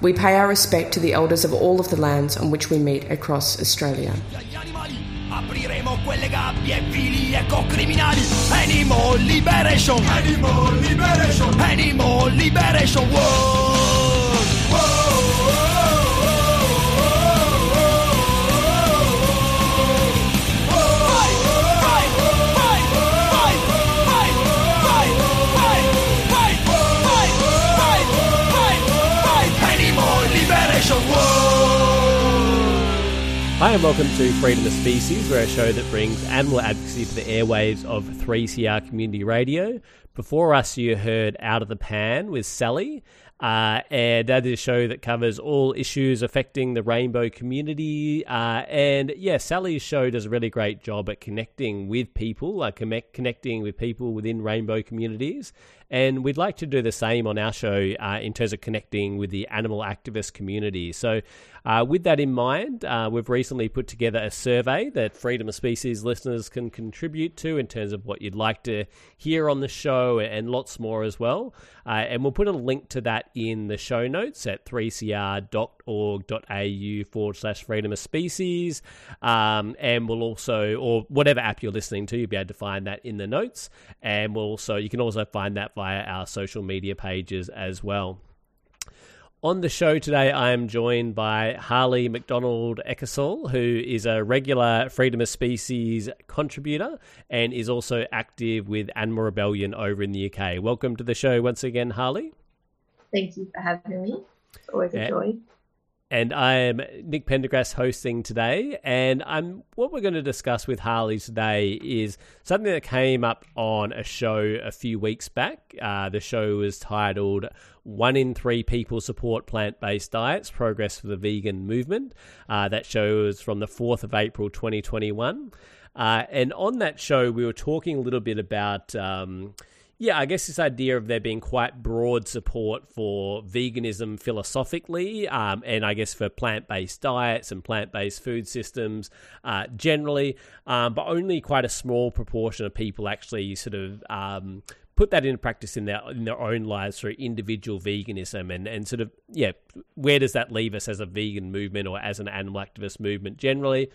We pay our respect to the elders of all of the lands on which we meet across Australia. Apriremo quelle gabbie vili Animal liberation. Animal liberation. Animal liberation. Whoa, Hi, and welcome to Freedom of Species. We're a show that brings animal advocacy to the airwaves of 3CR Community Radio. Before us, you heard Out of the Pan with Sally. Uh, and that is a show that covers all issues affecting the rainbow community. Uh, and yeah, Sally's show does a really great job at connecting with people, uh, connect, connecting with people within rainbow communities. And we'd like to do the same on our show uh, in terms of connecting with the animal activist community. So, uh, with that in mind, uh, we've recently put together a survey that Freedom of Species listeners can contribute to in terms of what you'd like to hear on the show and lots more as well. Uh, and we'll put a link to that in the show notes at 3cr.org.au forward slash freedom of species. Um, and we'll also, or whatever app you're listening to, you'll be able to find that in the notes. And we'll also, you can also find that via our social media pages as well. On the show today, I am joined by Harley McDonald Eckersall, who is a regular Freedom of Species contributor and is also active with Animal Rebellion over in the UK. Welcome to the show once again, Harley. Thank you for having me. It's always a joy and I am Nick Pendergrass hosting today. And I'm what we're going to discuss with Harley today is something that came up on a show a few weeks back. Uh, the show was titled "One in Three People Support Plant-Based Diets: Progress for the Vegan Movement." Uh, that show was from the fourth of April, 2021. Uh, and on that show, we were talking a little bit about. Um, yeah, I guess this idea of there being quite broad support for veganism philosophically, um, and I guess for plant based diets and plant based food systems uh, generally, um, but only quite a small proportion of people actually sort of. Um, put that into practice in their in their own lives through individual veganism and, and sort of yeah where does that leave us as a vegan movement or as an animal activist movement generally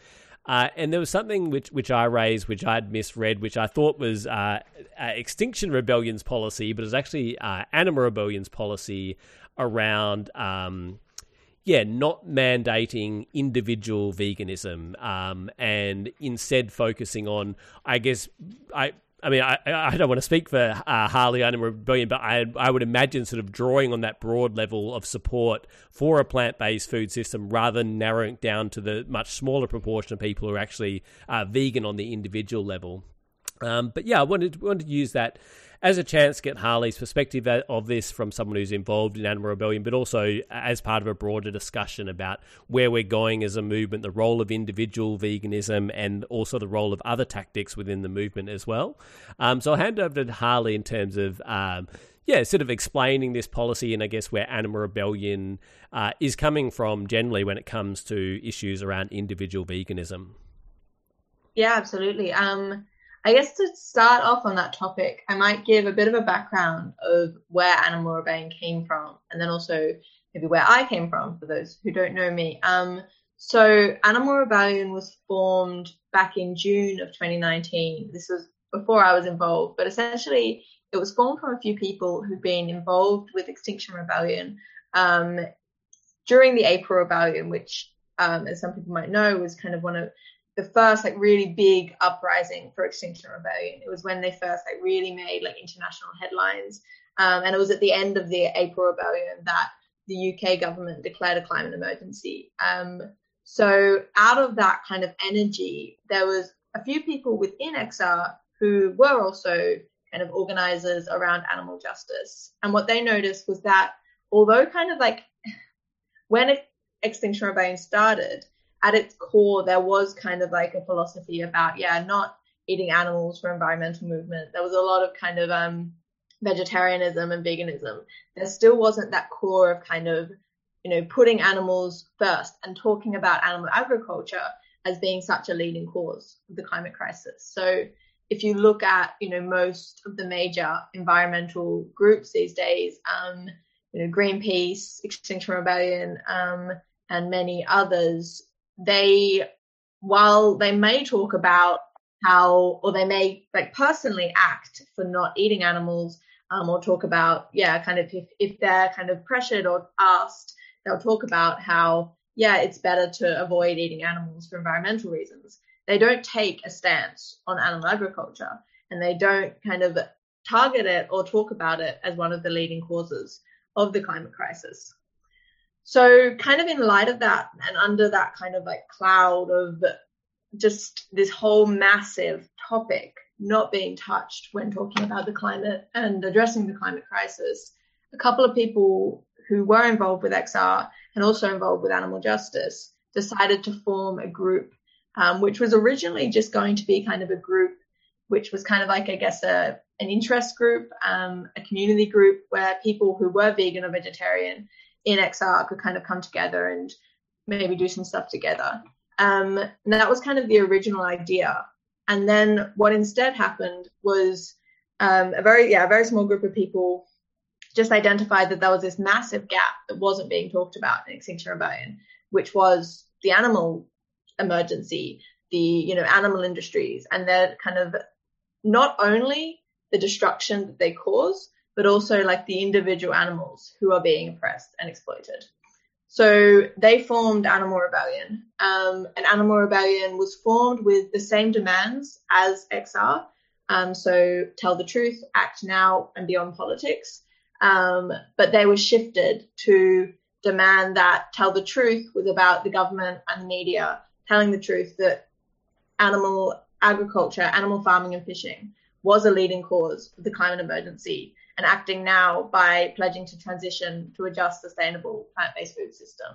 uh, and there was something which, which I raised, which I'd misread, which I thought was uh, uh, Extinction Rebellion's policy, but it was actually uh, Animal Rebellion's policy around, um, yeah, not mandating individual veganism um, and instead focusing on, I guess, I I mean, I, I don't want to speak for uh, Harley Animal Rebellion, but I, I would imagine sort of drawing on that broad level of support for a plant based food system rather than narrowing down to the much smaller proportion of people who are actually uh, vegan on the individual level. Um, but yeah, I wanted, wanted to use that as a chance to get Harley's perspective of this from someone who's involved in Animal Rebellion, but also as part of a broader discussion about where we're going as a movement, the role of individual veganism, and also the role of other tactics within the movement as well. Um, so I'll hand over to Harley in terms of. Um, yeah, sort of explaining this policy and I guess where Animal Rebellion uh, is coming from generally when it comes to issues around individual veganism. Yeah, absolutely. Um, I guess to start off on that topic, I might give a bit of a background of where Animal Rebellion came from, and then also maybe where I came from for those who don't know me. Um, so Animal Rebellion was formed back in June of 2019. This was before I was involved, but essentially it was formed from a few people who'd been involved with Extinction Rebellion um, during the April Rebellion, which, um, as some people might know, was kind of one of the first like really big uprising for Extinction Rebellion. It was when they first like really made like international headlines, um, and it was at the end of the April Rebellion that the UK government declared a climate emergency. Um, so out of that kind of energy, there was a few people within XR who were also kind of organizers around animal justice, and what they noticed was that although kind of like when Extinction Rebellion started, at its core, there was kind of like a philosophy about, yeah, not eating animals for environmental movement. There was a lot of kind of um, vegetarianism and veganism. There still wasn't that core of kind of, you know, putting animals first and talking about animal agriculture as being such a leading cause of the climate crisis. So if you look at, you know, most of the major environmental groups these days, um, you know, Greenpeace, Extinction Rebellion, um, and many others, they, while they may talk about how, or they may like personally act for not eating animals, um, or talk about, yeah, kind of if, if they're kind of pressured or asked, they'll talk about how, yeah, it's better to avoid eating animals for environmental reasons. They don't take a stance on animal agriculture and they don't kind of target it or talk about it as one of the leading causes of the climate crisis. So, kind of in light of that, and under that kind of like cloud of just this whole massive topic not being touched when talking about the climate and addressing the climate crisis, a couple of people who were involved with XR and also involved with animal justice decided to form a group, um, which was originally just going to be kind of a group, which was kind of like, I guess, a, an interest group, um, a community group where people who were vegan or vegetarian in XR could kind of come together and maybe do some stuff together. Um, and that was kind of the original idea. And then what instead happened was um, a very, yeah, a very small group of people just identified that there was this massive gap that wasn't being talked about in Extinction Rebellion, which was the animal emergency, the, you know, animal industries, and they're kind of not only the destruction that they cause, but also like the individual animals who are being oppressed and exploited. So they formed Animal Rebellion. Um, and Animal Rebellion was formed with the same demands as XR. Um, so tell the truth, act now, and beyond politics. Um, but they were shifted to demand that tell the truth was about the government and the media telling the truth that animal agriculture, animal farming and fishing was a leading cause of the climate emergency and acting now by pledging to transition to a just, sustainable plant-based food system.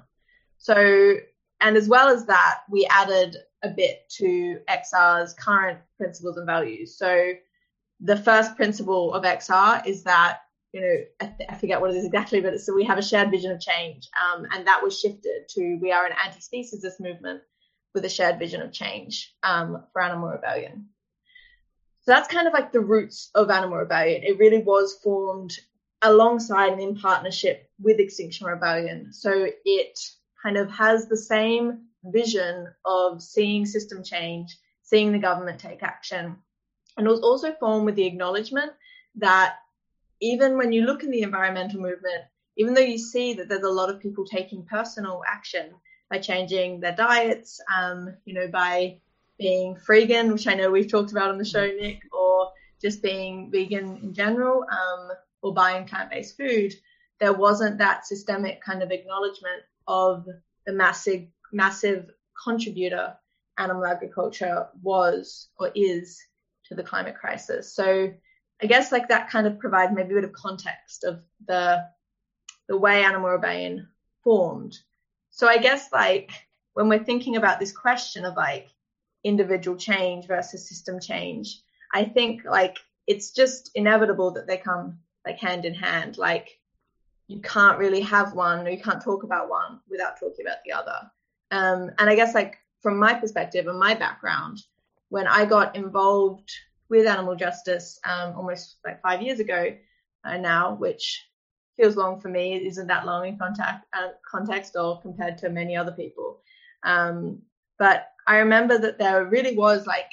So, and as well as that, we added a bit to XR's current principles and values. So the first principle of XR is that, you know, I, th- I forget what it is exactly, but so we have a shared vision of change. Um, and that was shifted to we are an anti-speciesist movement with a shared vision of change um, for animal rebellion. So that's kind of like the roots of Animal Rebellion. It really was formed alongside and in partnership with Extinction Rebellion. So it kind of has the same vision of seeing system change, seeing the government take action. And it was also formed with the acknowledgement that even when you look in the environmental movement, even though you see that there's a lot of people taking personal action by changing their diets, um, you know, by being freegan, which I know we've talked about on the show, Nick, or just being vegan in general, um, or buying plant-based food, there wasn't that systemic kind of acknowledgement of the massive, massive contributor animal agriculture was or is to the climate crisis. So I guess like that kind of provides maybe a bit of context of the the way animal rebellion formed. So I guess like when we're thinking about this question of like individual change versus system change. I think like it's just inevitable that they come like hand in hand. Like you can't really have one or you can't talk about one without talking about the other. Um, and I guess like from my perspective and my background, when I got involved with animal justice um, almost like five years ago uh, now, which feels long for me, it isn't that long in contact, uh, context or compared to many other people. Um, but I remember that there really was like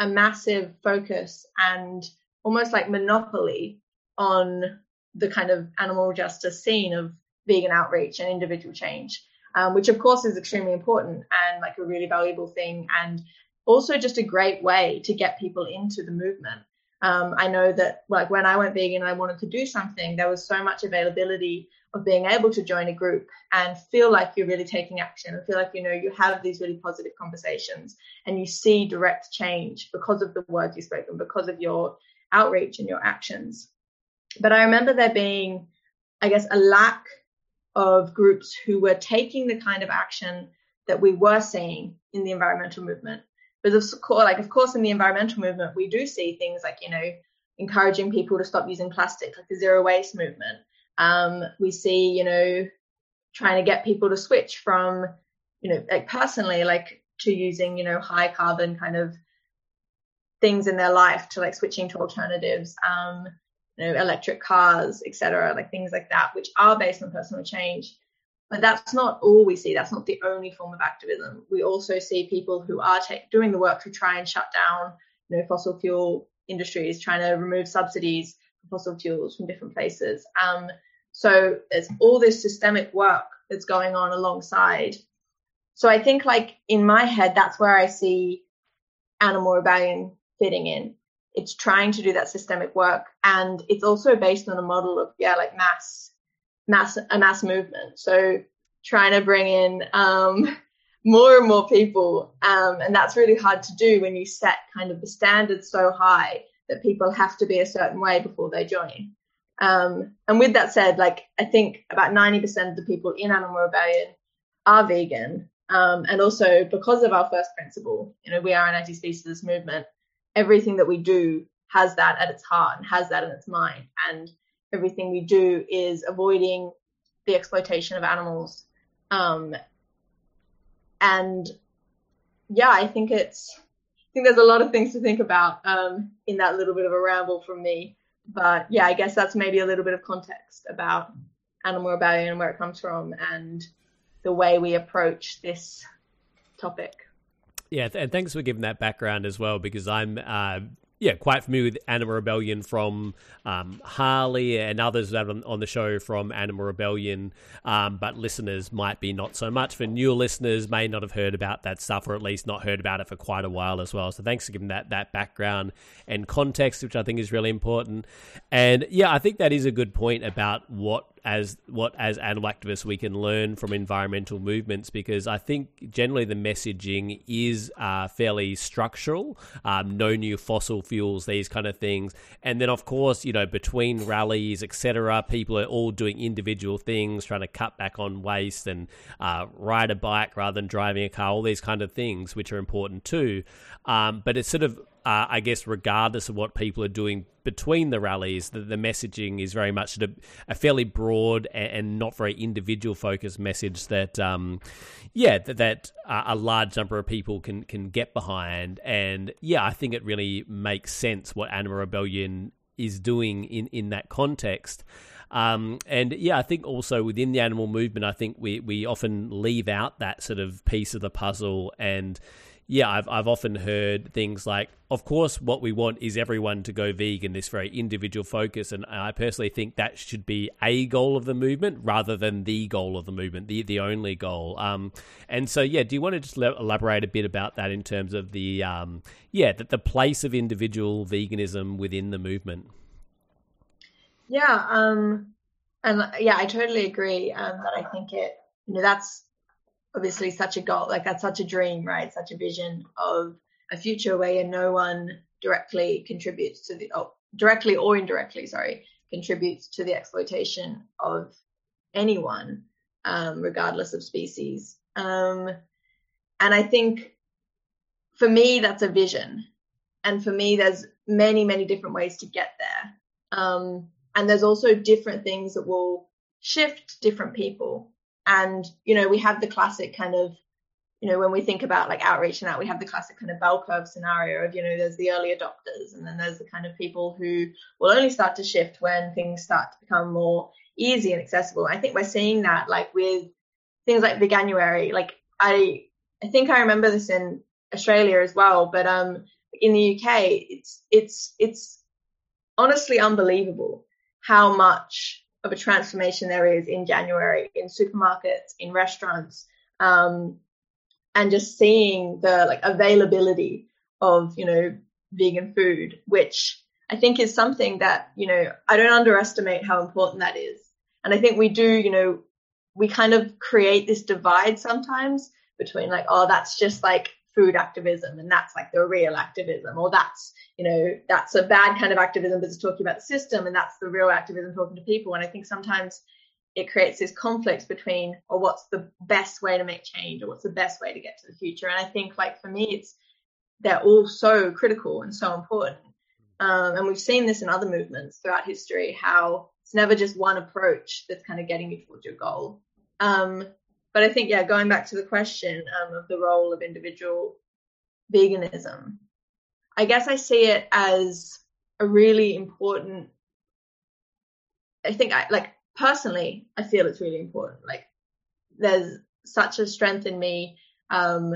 a massive focus and almost like monopoly on the kind of animal justice scene of vegan outreach and individual change, um, which of course is extremely important and like a really valuable thing and also just a great way to get people into the movement. Um, I know that like when I went vegan I wanted to do something, there was so much availability of being able to join a group and feel like you're really taking action and feel like you know you have these really positive conversations and you see direct change because of the words you spoke and because of your outreach and your actions but i remember there being i guess a lack of groups who were taking the kind of action that we were seeing in the environmental movement. But of course, like of course, in the environmental movement, we do see things like you know encouraging people to stop using plastic, like the zero waste movement. Um, we see you know trying to get people to switch from you know like personally like to using you know high carbon kind of things in their life to like switching to alternatives um you know electric cars etc like things like that which are based on personal change. But that's not all we see. That's not the only form of activism. We also see people who are take, doing the work to try and shut down you know fossil fuel industries trying to remove subsidies fossil fuels from different places um so there's all this systemic work that's going on alongside so I think like in my head, that's where I see Animal Rebellion fitting in. It's trying to do that systemic work. And it's also based on a model of, yeah, like mass, mass, a mass movement. So trying to bring in, um, more and more people. Um, and that's really hard to do when you set kind of the standards so high that people have to be a certain way before they join. Um, and with that said, like I think about 90% of the people in Animal Rebellion are vegan. Um, and also because of our first principle, you know, we are an anti-speciesist movement. Everything that we do has that at its heart and has that in its mind. And everything we do is avoiding the exploitation of animals. Um, and yeah, I think it's, think there's a lot of things to think about um, in that little bit of a ramble from me. But yeah, I guess that's maybe a little bit of context about animal rebellion and where it comes from and the way we approach this topic. Yeah, and thanks for giving that background as well, because I'm uh, yeah, quite familiar with Animal Rebellion from um, Harley and others that on, on the show from Animal Rebellion, um, but listeners might be not so much. For newer listeners, may not have heard about that stuff, or at least not heard about it for quite a while as well. So thanks for giving that that background and context, which I think is really important. And yeah, I think that is a good point about what as what as animal activists we can learn from environmental movements because I think generally the messaging is uh, fairly structural. Um, no new fossil fuels, these kind of things, and then of course you know between rallies, etc., people are all doing individual things, trying to cut back on waste and uh, ride a bike rather than driving a car. All these kind of things which are important too, um, but it's sort of uh, I guess, regardless of what people are doing between the rallies, the, the messaging is very much of a fairly broad and, and not very individual focused message that, um, yeah, that, that a large number of people can can get behind. And yeah, I think it really makes sense what Animal Rebellion is doing in in that context. Um, and yeah, I think also within the animal movement, I think we, we often leave out that sort of piece of the puzzle and yeah, I've I've often heard things like, of course, what we want is everyone to go vegan. This very individual focus, and I personally think that should be a goal of the movement rather than the goal of the movement, the the only goal. Um, and so, yeah, do you want to just elaborate a bit about that in terms of the um, yeah, that the place of individual veganism within the movement? Yeah, um, and yeah, I totally agree. Um, that I think it, you know, that's obviously such a goal, like that's such a dream, right? Such a vision of a future where no one directly contributes to the, oh, directly or indirectly, sorry, contributes to the exploitation of anyone, um, regardless of species. Um, and I think for me, that's a vision. And for me, there's many, many different ways to get there. Um, and there's also different things that will shift different people. And, you know, we have the classic kind of, you know, when we think about like outreach and that, we have the classic kind of bell curve scenario of, you know, there's the early adopters and then there's the kind of people who will only start to shift when things start to become more easy and accessible. I think we're seeing that like with things like Veganuary. Like I, I think I remember this in Australia as well, but um, in the UK, it's it's it's honestly unbelievable how much of a transformation there is in January in supermarkets, in restaurants, um, and just seeing the like availability of you know vegan food, which I think is something that you know I don't underestimate how important that is, and I think we do you know we kind of create this divide sometimes between like oh that's just like food activism and that's like the real activism or that's you know that's a bad kind of activism it's talking about the system and that's the real activism talking to people and i think sometimes it creates this conflict between, or what's the best way to make change, or what's the best way to get to the future. And I think, like for me, it's they're all so critical and so important. Um, and we've seen this in other movements throughout history, how it's never just one approach that's kind of getting you towards your goal. Um, but I think, yeah, going back to the question um, of the role of individual veganism, I guess I see it as a really important. I think I like personally, I feel it's really important. Like there's such a strength in me um,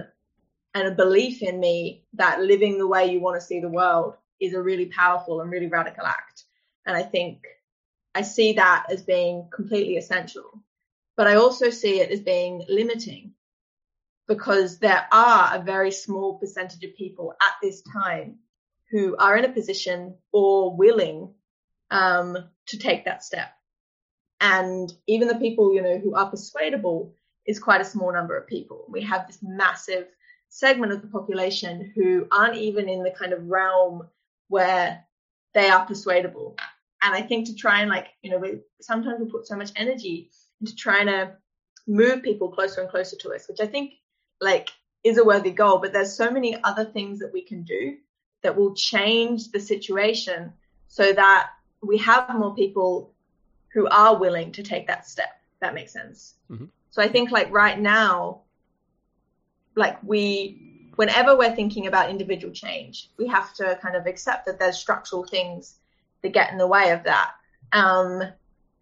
and a belief in me that living the way you want to see the world is a really powerful and really radical act. And I think I see that as being completely essential. But I also see it as being limiting because there are a very small percentage of people at this time who are in a position or willing um, to take that step. And even the people, you know, who are persuadable is quite a small number of people. We have this massive segment of the population who aren't even in the kind of realm where they are persuadable. And I think to try and like, you know, we, sometimes we put so much energy into trying to move people closer and closer to us, which I think like is a worthy goal, but there's so many other things that we can do that will change the situation so that we have more people who are willing to take that step. That makes sense. Mm-hmm. So I think like right now, like we, whenever we're thinking about individual change, we have to kind of accept that there's structural things that get in the way of that. Um,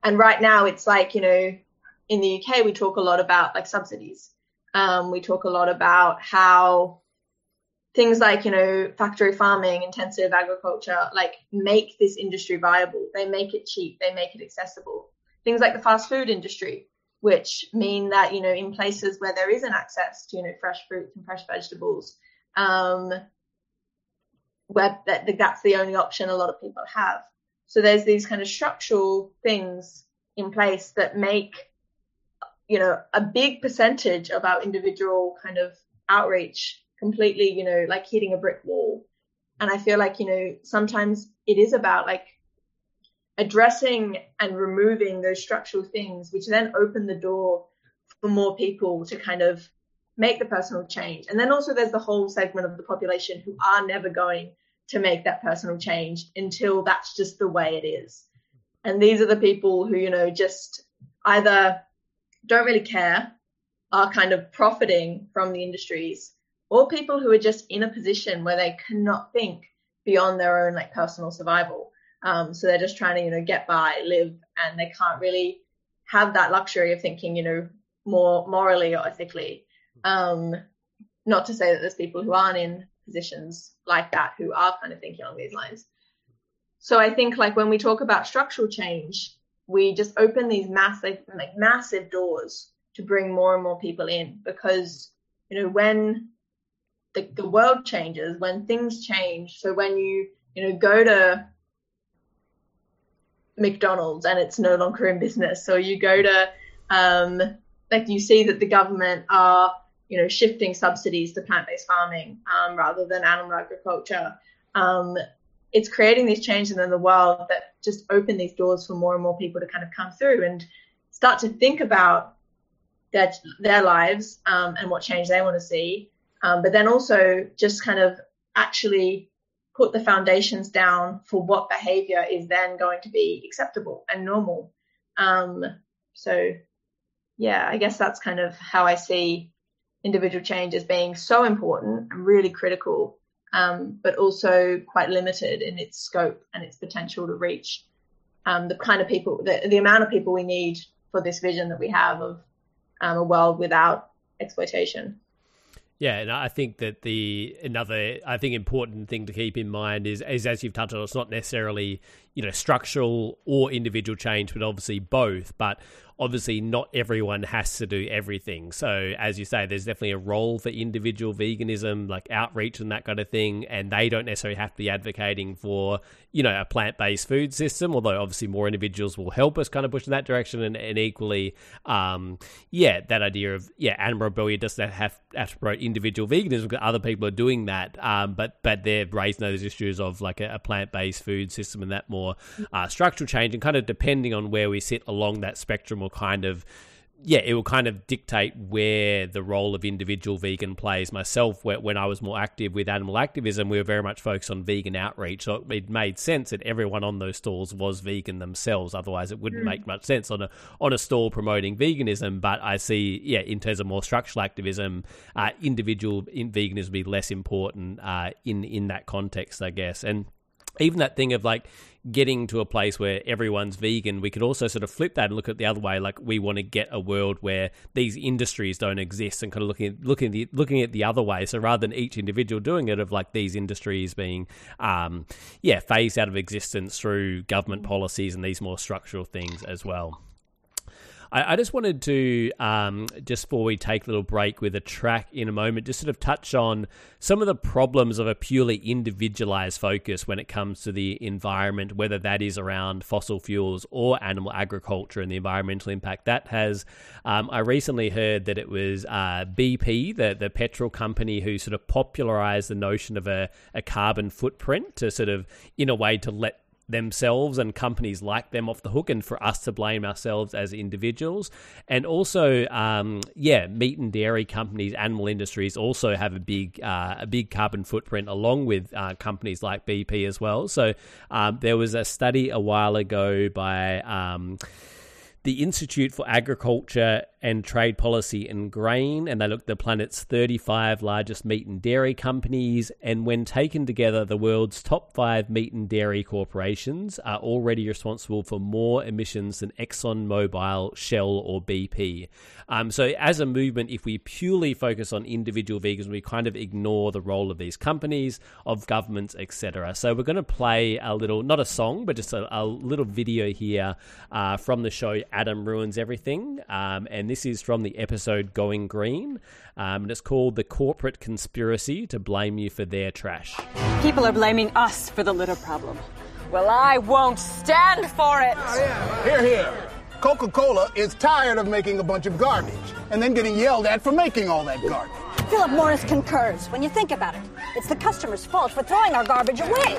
and right now it's like, you know, in the UK, we talk a lot about like subsidies. Um, we talk a lot about how things like you know factory farming intensive agriculture like make this industry viable. They make it cheap. They make it accessible. Things like the fast food industry which mean that you know in places where there isn't access to you know fresh fruits and fresh vegetables um where that, that's the only option a lot of people have. So there's these kind of structural things in place that make you know a big percentage of our individual kind of outreach completely, you know, like hitting a brick wall. And I feel like, you know, sometimes it is about like addressing and removing those structural things, which then open the door for more people to kind of make the personal change. And then also there's the whole segment of the population who are never going to make that personal change until that's just the way it is. And these are the people who, you know, just either don't really care, are kind of profiting from the industries, or people who are just in a position where they cannot think beyond their own like personal survival. Um, so they're just trying to, you know, get by, live, and they can't really have that luxury of thinking, you know, more morally or ethically. Um, not to say that there's people who aren't in positions like that who are kind of thinking along these lines. So I think like when we talk about structural change, we just open these massive, like massive doors to bring more and more people in because, you know, when the, the world changes, when things change. So when you, you know, go to McDonald's and it's no longer in business, so you go to, um, like you see that the government are, you know, shifting subsidies to plant-based farming um, rather than animal agriculture. Um, it's creating these changes in the world that just open these doors for more and more people to kind of come through and start to think about their their lives um, and what change they want to see, um, but then also just kind of actually put the foundations down for what behavior is then going to be acceptable and normal. Um, so, yeah, I guess that's kind of how I see individual change as being so important and really critical, um, but also quite limited in its scope and its potential to reach um, the kind of people, the, the amount of people we need for this vision that we have of um, a world without exploitation. Yeah, and I think that the another I think important thing to keep in mind is is as you've touched on, it's not necessarily you know structural or individual change, but obviously both. But obviously not everyone has to do everything. So as you say, there's definitely a role for individual veganism, like outreach and that kind of thing, and they don't necessarily have to be advocating for you know a plant-based food system. Although obviously more individuals will help us kind of push in that direction, and, and equally, um, yeah, that idea of yeah, animal rebellion doesn't have, have to promote individual veganism because other people are doing that, um, but but they're raising those issues of like a, a plant-based food system and that more uh, structural change, and kind of depending on where we sit along that spectrum will kind of yeah, it will kind of dictate where the role of individual vegan plays. Myself, when I was more active with animal activism, we were very much focused on vegan outreach. So it made sense that everyone on those stalls was vegan themselves. Otherwise, it wouldn't mm. make much sense on a on a stall promoting veganism. But I see, yeah, in terms of more structural activism, uh, individual in veganism would be less important uh, in in that context, I guess. And even that thing of like getting to a place where everyone's vegan, we could also sort of flip that and look at the other way. Like we want to get a world where these industries don't exist, and kind of looking at, looking at the, looking at the other way. So rather than each individual doing it, of like these industries being, um, yeah, phased out of existence through government policies and these more structural things as well. I, I just wanted to, um, just before we take a little break with a track in a moment, just sort of touch on some of the problems of a purely individualized focus when it comes to the environment, whether that is around fossil fuels or animal agriculture and the environmental impact that has. Um, I recently heard that it was uh, BP, the, the petrol company, who sort of popularized the notion of a, a carbon footprint to sort of, in a way, to let themselves and companies like them off the hook and for us to blame ourselves as individuals. And also, um, yeah, meat and dairy companies, animal industries also have a big, uh, a big carbon footprint along with uh, companies like BP as well. So um, there was a study a while ago by. Um, the Institute for Agriculture and Trade Policy and Grain, and they looked at the planet's 35 largest meat and dairy companies. And when taken together, the world's top five meat and dairy corporations are already responsible for more emissions than ExxonMobil, Shell, or BP. Um, so, as a movement, if we purely focus on individual vegans, we kind of ignore the role of these companies, of governments, etc. So, we're going to play a little, not a song, but just a, a little video here uh, from the show Adam Ruins Everything. Um, and this is from the episode Going Green. Um, and it's called The Corporate Conspiracy to Blame You for Their Trash. People are blaming us for the litter problem. Well, I won't stand for it. Here, here. Coca Cola is tired of making a bunch of garbage and then getting yelled at for making all that garbage. Philip Morris concurs. When you think about it, it's the customer's fault for throwing our garbage away.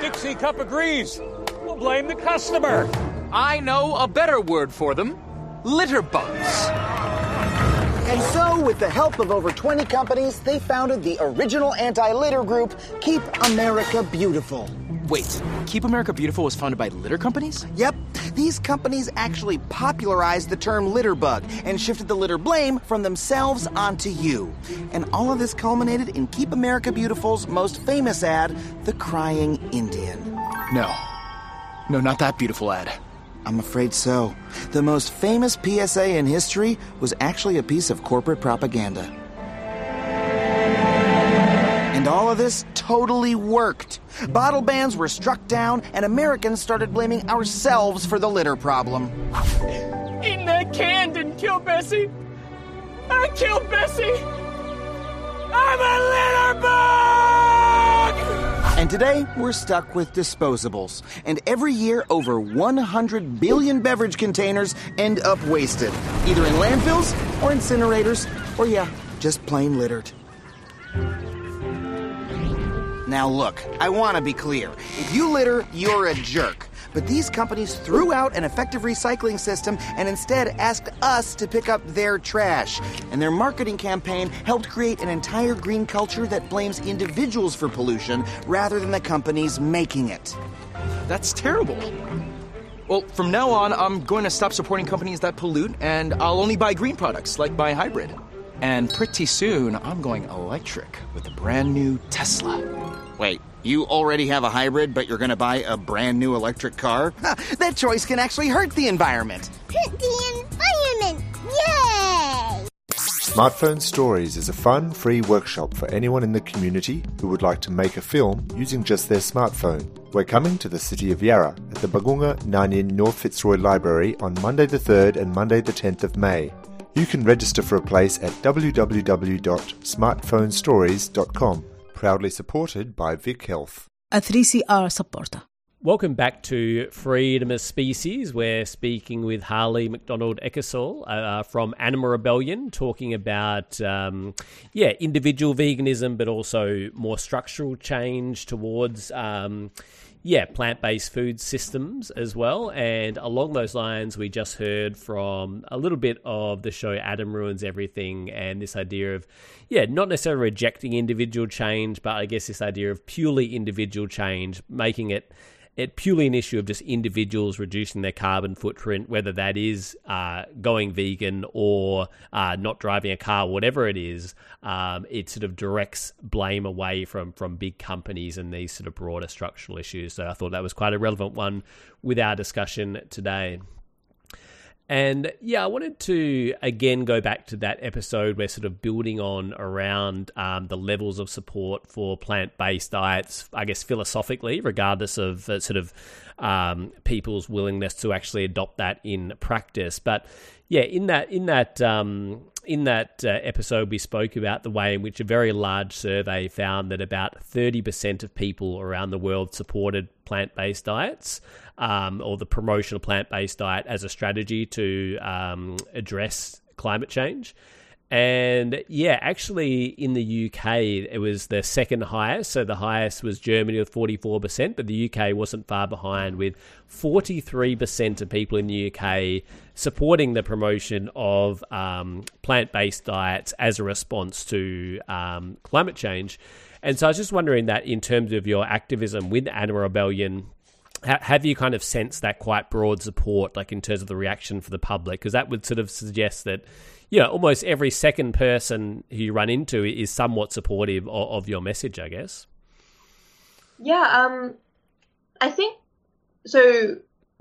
Dixie Cup agrees. We'll blame the customer. I know a better word for them litter bugs. And so, with the help of over 20 companies, they founded the original anti litter group, Keep America Beautiful. Wait, Keep America Beautiful was founded by litter companies? Yep. These companies actually popularized the term litter bug and shifted the litter blame from themselves onto you. And all of this culminated in Keep America Beautiful's most famous ad, The Crying Indian. No. No, not that beautiful ad. I'm afraid so. The most famous PSA in history was actually a piece of corporate propaganda. And all of this totally worked. Bottle bans were struck down, and Americans started blaming ourselves for the litter problem. Eating that can didn't kill Bessie. I killed Bessie. I'm a litter bug! And today, we're stuck with disposables. And every year, over 100 billion beverage containers end up wasted, either in landfills or incinerators, or yeah, just plain littered. Now, look, I want to be clear. If you litter, you're a jerk. But these companies threw out an effective recycling system and instead asked us to pick up their trash. And their marketing campaign helped create an entire green culture that blames individuals for pollution rather than the companies making it. That's terrible. Well, from now on, I'm going to stop supporting companies that pollute, and I'll only buy green products like my hybrid. And pretty soon, I'm going electric with a brand new Tesla. Wait, you already have a hybrid, but you're going to buy a brand new electric car? that choice can actually hurt the environment. Hurt the environment! Yay! Smartphone Stories is a fun, free workshop for anyone in the community who would like to make a film using just their smartphone. We're coming to the city of Yarra at the Bargoonga Nganjin North Fitzroy Library on Monday the 3rd and Monday the 10th of May. You can register for a place at www.smartphonestories.com. Proudly supported by Vic Health. A 3CR supporter. Welcome back to Freedom of Species. We're speaking with Harley McDonald Eckersall uh, from Animal Rebellion, talking about um, yeah individual veganism, but also more structural change towards um, yeah, plant based food systems as well. And along those lines, we just heard from a little bit of the show Adam Ruins Everything and this idea of, yeah, not necessarily rejecting individual change, but I guess this idea of purely individual change, making it it purely an issue of just individuals reducing their carbon footprint, whether that is uh, going vegan or uh, not driving a car, whatever it is. Um, it sort of directs blame away from from big companies and these sort of broader structural issues. So I thought that was quite a relevant one with our discussion today. And yeah, I wanted to again go back to that episode we're sort of building on around um, the levels of support for plant based diets, I guess philosophically, regardless of uh, sort of um, people's willingness to actually adopt that in practice. But yeah, in that in that um, in that uh, episode, we spoke about the way in which a very large survey found that about 30% of people around the world supported plant based diets um, or the promotion of plant based diet as a strategy to um, address climate change. And yeah, actually, in the UK, it was the second highest. So the highest was Germany with 44%, but the UK wasn't far behind with 43% of people in the UK supporting the promotion of um, plant based diets as a response to um, climate change. And so I was just wondering that in terms of your activism with Animal Rebellion, have you kind of sensed that quite broad support, like in terms of the reaction for the public? Because that would sort of suggest that yeah, almost every second person who you run into is somewhat supportive of, of your message, I guess. Yeah, um, I think so.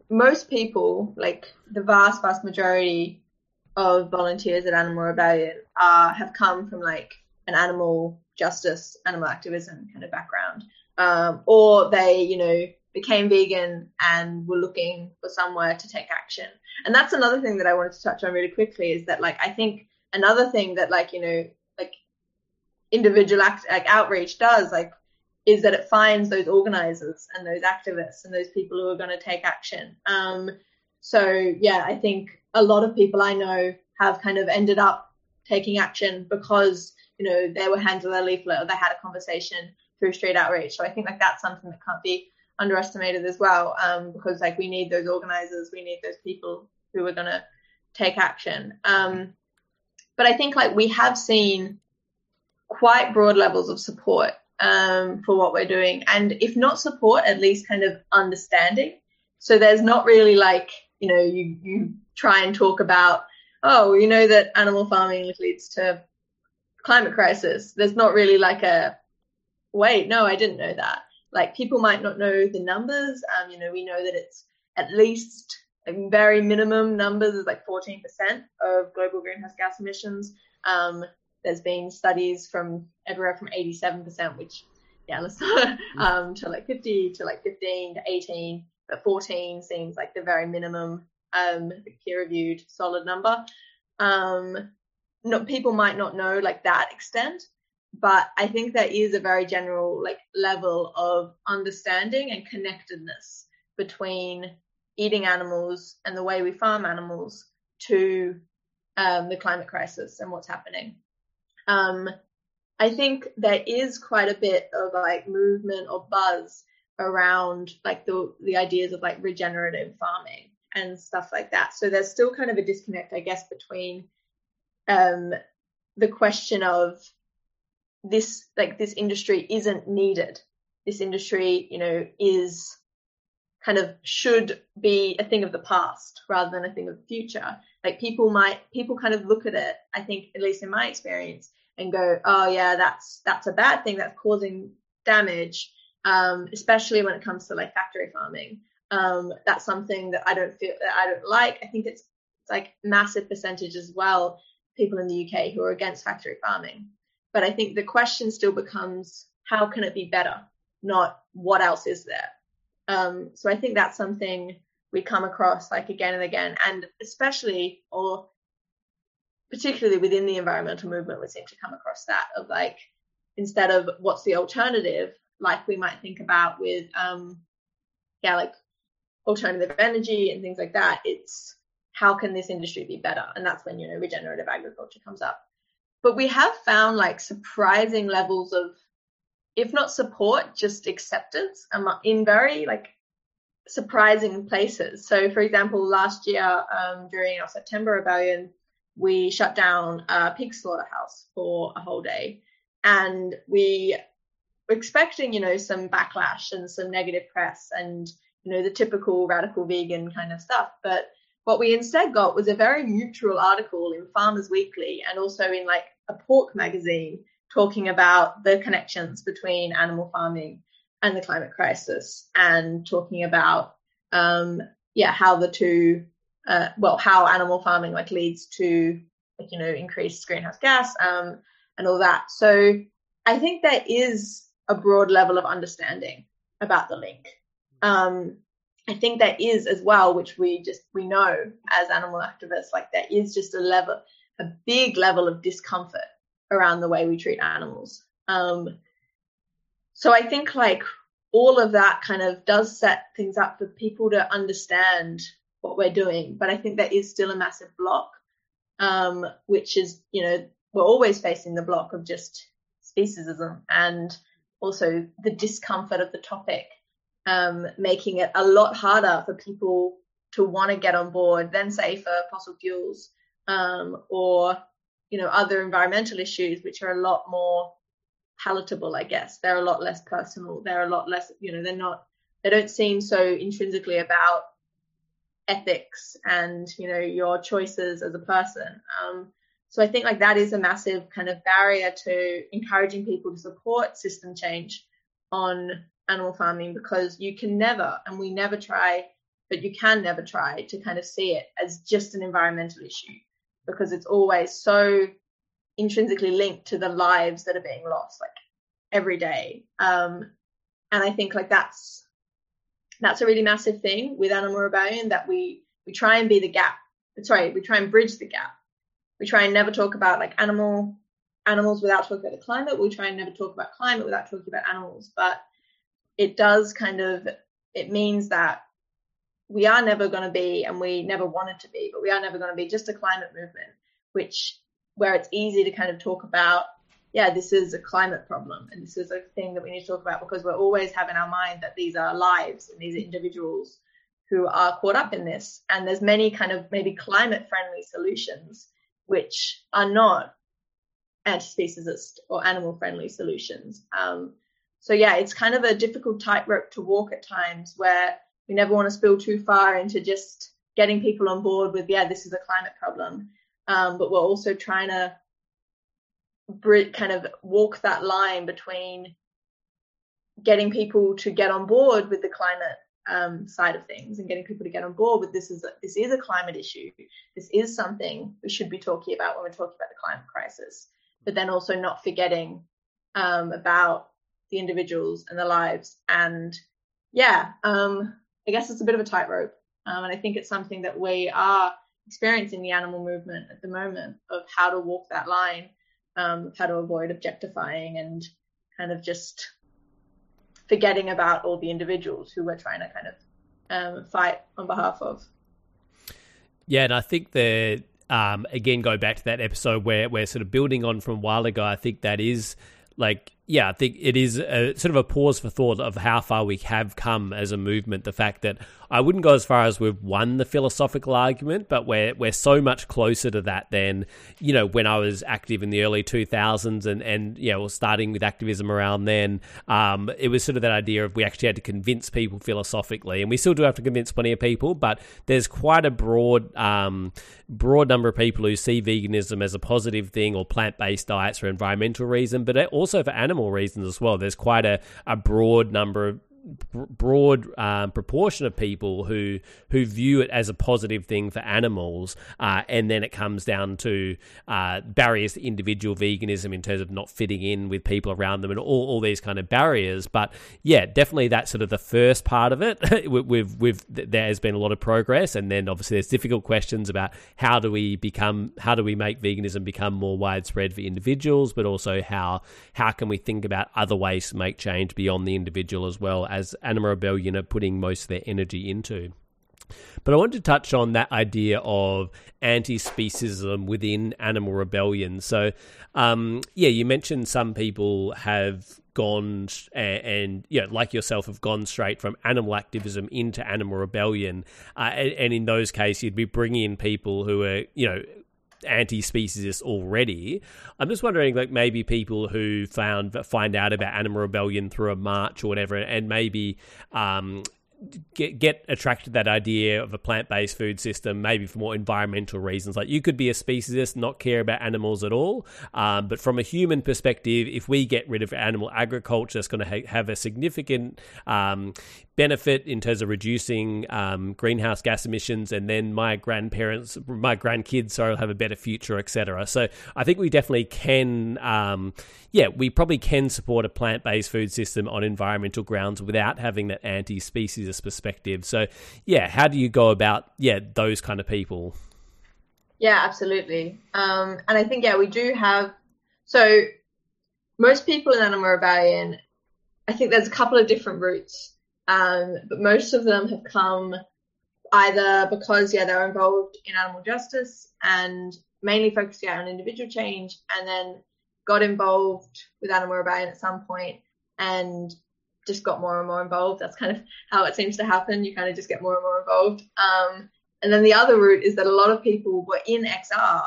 Most people, like the vast, vast majority of volunteers at Animal Rebellion, uh, have come from like an animal justice, animal activism kind of background, um, or they, you know, became vegan and were looking for somewhere to take action. And that's another thing that I wanted to touch on really quickly is that like I think another thing that like you know like individual act like outreach does like is that it finds those organizers and those activists and those people who are going to take action. Um, so yeah, I think a lot of people I know have kind of ended up taking action because you know they were handed a leaflet or they had a conversation through street outreach. So I think like that's something that can't be underestimated as well um, because like we need those organizers we need those people who are going to take action. Um, but i think like we have seen quite broad levels of support um, for what we're doing and if not support at least kind of understanding. So there's not really like you know you you try and talk about oh you know that animal farming leads to climate crisis. There's not really like a wait no i didn't know that like people might not know the numbers. Um, you know, we know that it's at least a very minimum numbers is like 14% of global greenhouse gas emissions. Um, there's been studies from everywhere from 87%, which yeah, let's um, to like 50 to like 15 to 18, but 14 seems like the very minimum um, peer-reviewed solid number. Um, not people might not know like that extent, but I think there is a very general like level of understanding and connectedness between eating animals and the way we farm animals to um, the climate crisis and what's happening. Um, I think there is quite a bit of like movement or buzz around like the the ideas of like regenerative farming and stuff like that. So there's still kind of a disconnect, I guess, between um, the question of this like this industry isn't needed. This industry, you know, is kind of should be a thing of the past rather than a thing of the future. Like people might people kind of look at it, I think, at least in my experience, and go, oh yeah, that's that's a bad thing, that's causing damage, um, especially when it comes to like factory farming. Um, that's something that I don't feel that I don't like. I think it's, it's like massive percentage as well, people in the UK who are against factory farming. But I think the question still becomes how can it be better, not what else is there. Um, so I think that's something we come across like again and again, and especially or particularly within the environmental movement, we seem to come across that of like instead of what's the alternative, like we might think about with um, yeah, like alternative energy and things like that. It's how can this industry be better, and that's when you know regenerative agriculture comes up but we have found like surprising levels of if not support, just acceptance in very like surprising places. So, for example, last year um, during our September rebellion, we shut down a pig slaughterhouse for a whole day, and we were expecting, you know, some backlash and some negative press and you know the typical radical vegan kind of stuff, but what we instead got was a very neutral article in Farmers Weekly and also in like a pork magazine talking about the connections between animal farming and the climate crisis and talking about um, yeah how the two uh, well how animal farming like leads to like you know increased greenhouse gas um, and all that. So i think there is a broad level of understanding about the link. Um, I think there is as well, which we just we know as animal activists, like there is just a level, a big level of discomfort around the way we treat animals. Um, so I think like all of that kind of does set things up for people to understand what we're doing. But I think there is still a massive block, um, which is you know we're always facing the block of just speciesism and also the discomfort of the topic um, making it a lot harder for people to want to get on board than say for fossil fuels um, or you know other environmental issues which are a lot more palatable i guess. They're a lot less personal. They're a lot less you know they're not they don't seem so intrinsically about ethics and you know your choices as a person. Um, so i think like that is a massive kind of barrier to encouraging people to support system change on animal farming because you can never, and we never try, but you can never try to kind of see it as just an environmental issue because it's always so intrinsically linked to the lives that are being lost like every day. Um, and I think like that's that's a really massive thing with Animal Rebellion that we we try and be the gap. Sorry, we try and bridge the gap. We try and never talk about like animal animals without talking about the climate. We try and never talk about climate without talking about animals. But it does kind of it means that we are never going to be and we never wanted to be but we are never going to be just a climate movement which where it's easy to kind of talk about yeah this is a climate problem and this is a thing that we need to talk about because we're always having our mind that these are lives and these are individuals who are caught up in this. And there's many kind of maybe climate friendly solutions which are not anti-speciesist or animal friendly solutions. Um, so yeah, it's kind of a difficult tightrope to walk at times where we never want to spill too far into just getting people on board with yeah, this is a climate problem, um, but we're also trying to kind of walk that line between getting people to get on board with the climate um, side of things and getting people to get on board with this is a, this is a climate issue. This is something we should be talking about when we're talking about the climate crisis, but then also not forgetting um, about the individuals and the lives. And yeah, um, I guess it's a bit of a tightrope. Um, and I think it's something that we are experiencing the animal movement at the moment of how to walk that line, um, how to avoid objectifying and kind of just forgetting about all the individuals who we're trying to kind of um, fight on behalf of. Yeah, and I think that um, again go back to that episode where we're sort of building on from a while ago. I think that is like yeah, I think it is a, sort of a pause for thought of how far we have come as a movement. The fact that I wouldn't go as far as we've won the philosophical argument, but we're we're so much closer to that than you know when I was active in the early two thousands and and you know starting with activism around then. Um, it was sort of that idea of we actually had to convince people philosophically, and we still do have to convince plenty of people, but there's quite a broad um, broad number of people who see veganism as a positive thing or plant based diets for environmental reason, but also for animal reasons as well. There's quite a, a broad number of broad um, proportion of people who who view it as a positive thing for animals, uh, and then it comes down to uh, barriers to individual veganism in terms of not fitting in with people around them and all, all these kind of barriers. But yeah, definitely that's sort of the first part of it. we've, we've, there has been a lot of progress, and then obviously there's difficult questions about how do we become how do we make veganism become more widespread for individuals, but also how how can we think about other ways to make change beyond the individual as well as Animal Rebellion are putting most of their energy into. But I want to touch on that idea of anti-speciesism within animal rebellion. So, um, yeah, you mentioned some people have gone and, and you know, like yourself, have gone straight from animal activism into animal rebellion, uh, and, and in those cases, you'd be bringing in people who are, you know, anti-speciesist already. I'm just wondering, like maybe people who found find out about animal rebellion through a march or whatever, and maybe um, get get attracted to that idea of a plant based food system, maybe for more environmental reasons. Like you could be a speciesist, not care about animals at all, um, but from a human perspective, if we get rid of animal agriculture, it's going to ha- have a significant um, benefit in terms of reducing um, greenhouse gas emissions, and then my grandparents, my grandkids, sorry, will have a better future, etc. So I think we definitely can, um, yeah, we probably can support a plant based food system on environmental grounds without having that anti speciesist perspective. So yeah, how do you go about yeah those kind of people? Yeah, absolutely. Um, and I think yeah, we do have so most people in Animal Rebellion. I think there's a couple of different routes um, but most of them have come either because yeah they're involved in animal justice and mainly focused yeah, on individual change and then got involved with animal rebellion at some point and just got more and more involved. That's kind of how it seems to happen. You kind of just get more and more involved. Um, and then the other route is that a lot of people were in xr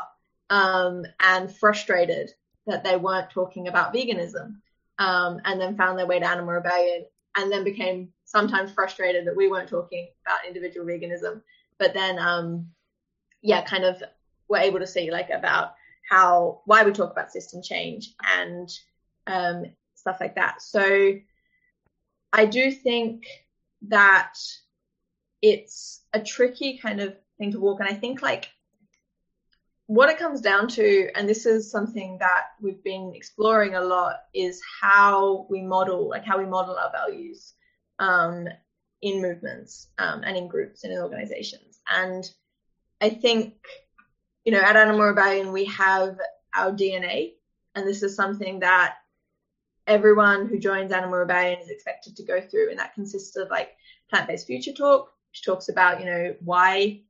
um, and frustrated that they weren't talking about veganism um, and then found their way to animal rebellion and then became sometimes frustrated that we weren't talking about individual veganism. But then, um, yeah, kind of were able to see like about how why we talk about system change and um, stuff like that. So I do think that it's a tricky kind of thing to walk, and I think like what it comes down to, and this is something that we've been exploring a lot, is how we model, like how we model our values um, in movements um, and in groups and in organizations. And I think, you know, at Animal Rebellion, we have our DNA, and this is something that everyone who joins Animal Rebellion is expected to go through, and that consists of like plant-based future talk, which talks about, you know, why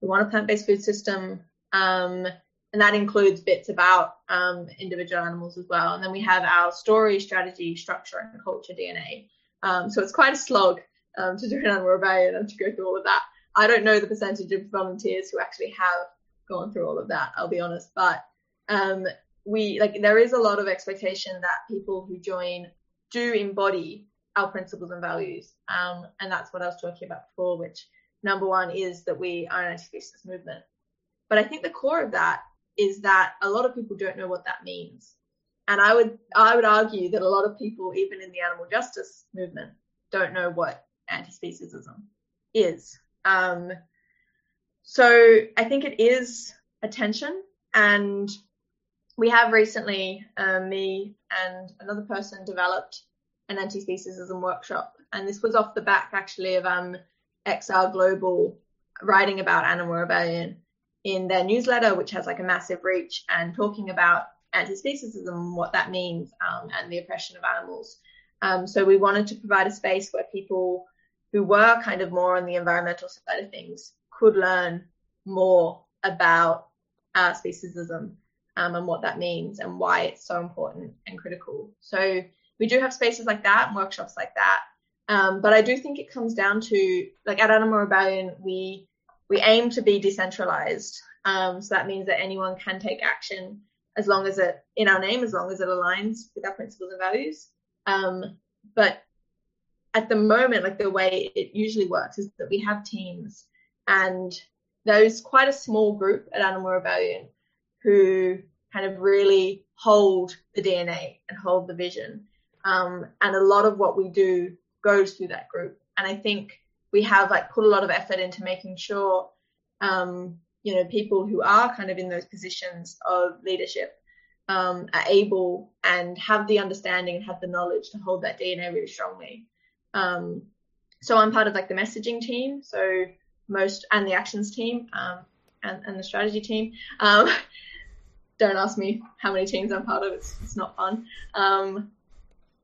we want a plant-based food system, um, and that includes bits about um, individual animals as well. And then we have our story, strategy, structure, and culture DNA. Um, so it's quite a slog um, to do an animal rebellion and to go through all of that. I don't know the percentage of volunteers who actually have gone through all of that. I'll be honest, but um, we like there is a lot of expectation that people who join do embody our principles and values, um, and that's what I was talking about before. Which number one is that we are an anti-speciesist movement. But I think the core of that is that a lot of people don't know what that means. And I would I would argue that a lot of people, even in the animal justice movement, don't know what anti-speciesism is. Um, so I think it is a tension, and we have recently, uh, me and another person, developed an anti-speciesism workshop, and this was off the back actually of um, XR Global writing about animal rebellion in their newsletter, which has like a massive reach, and talking about anti-speciesism, what that means, um, and the oppression of animals. Um, so we wanted to provide a space where people who were kind of more on the environmental side of things could learn more about uh, speciesism um, and what that means and why it's so important and critical. So we do have spaces like that workshops like that. Um, but I do think it comes down to like at Animal Rebellion, we we aim to be decentralized. Um, so that means that anyone can take action as long as it, in our name, as long as it aligns with our principles and values. Um, but at the moment, like the way it usually works is that we have teams and there's quite a small group at Animal Rebellion who kind of really hold the DNA and hold the vision. Um, and a lot of what we do goes through that group. And I think we have like put a lot of effort into making sure um, you know people who are kind of in those positions of leadership um, are able and have the understanding and have the knowledge to hold that DNA really strongly. Um, so I'm part of like the messaging team, so most and the actions team um, and, and the strategy team. Um, don't ask me how many teams I'm part of; it's, it's not fun.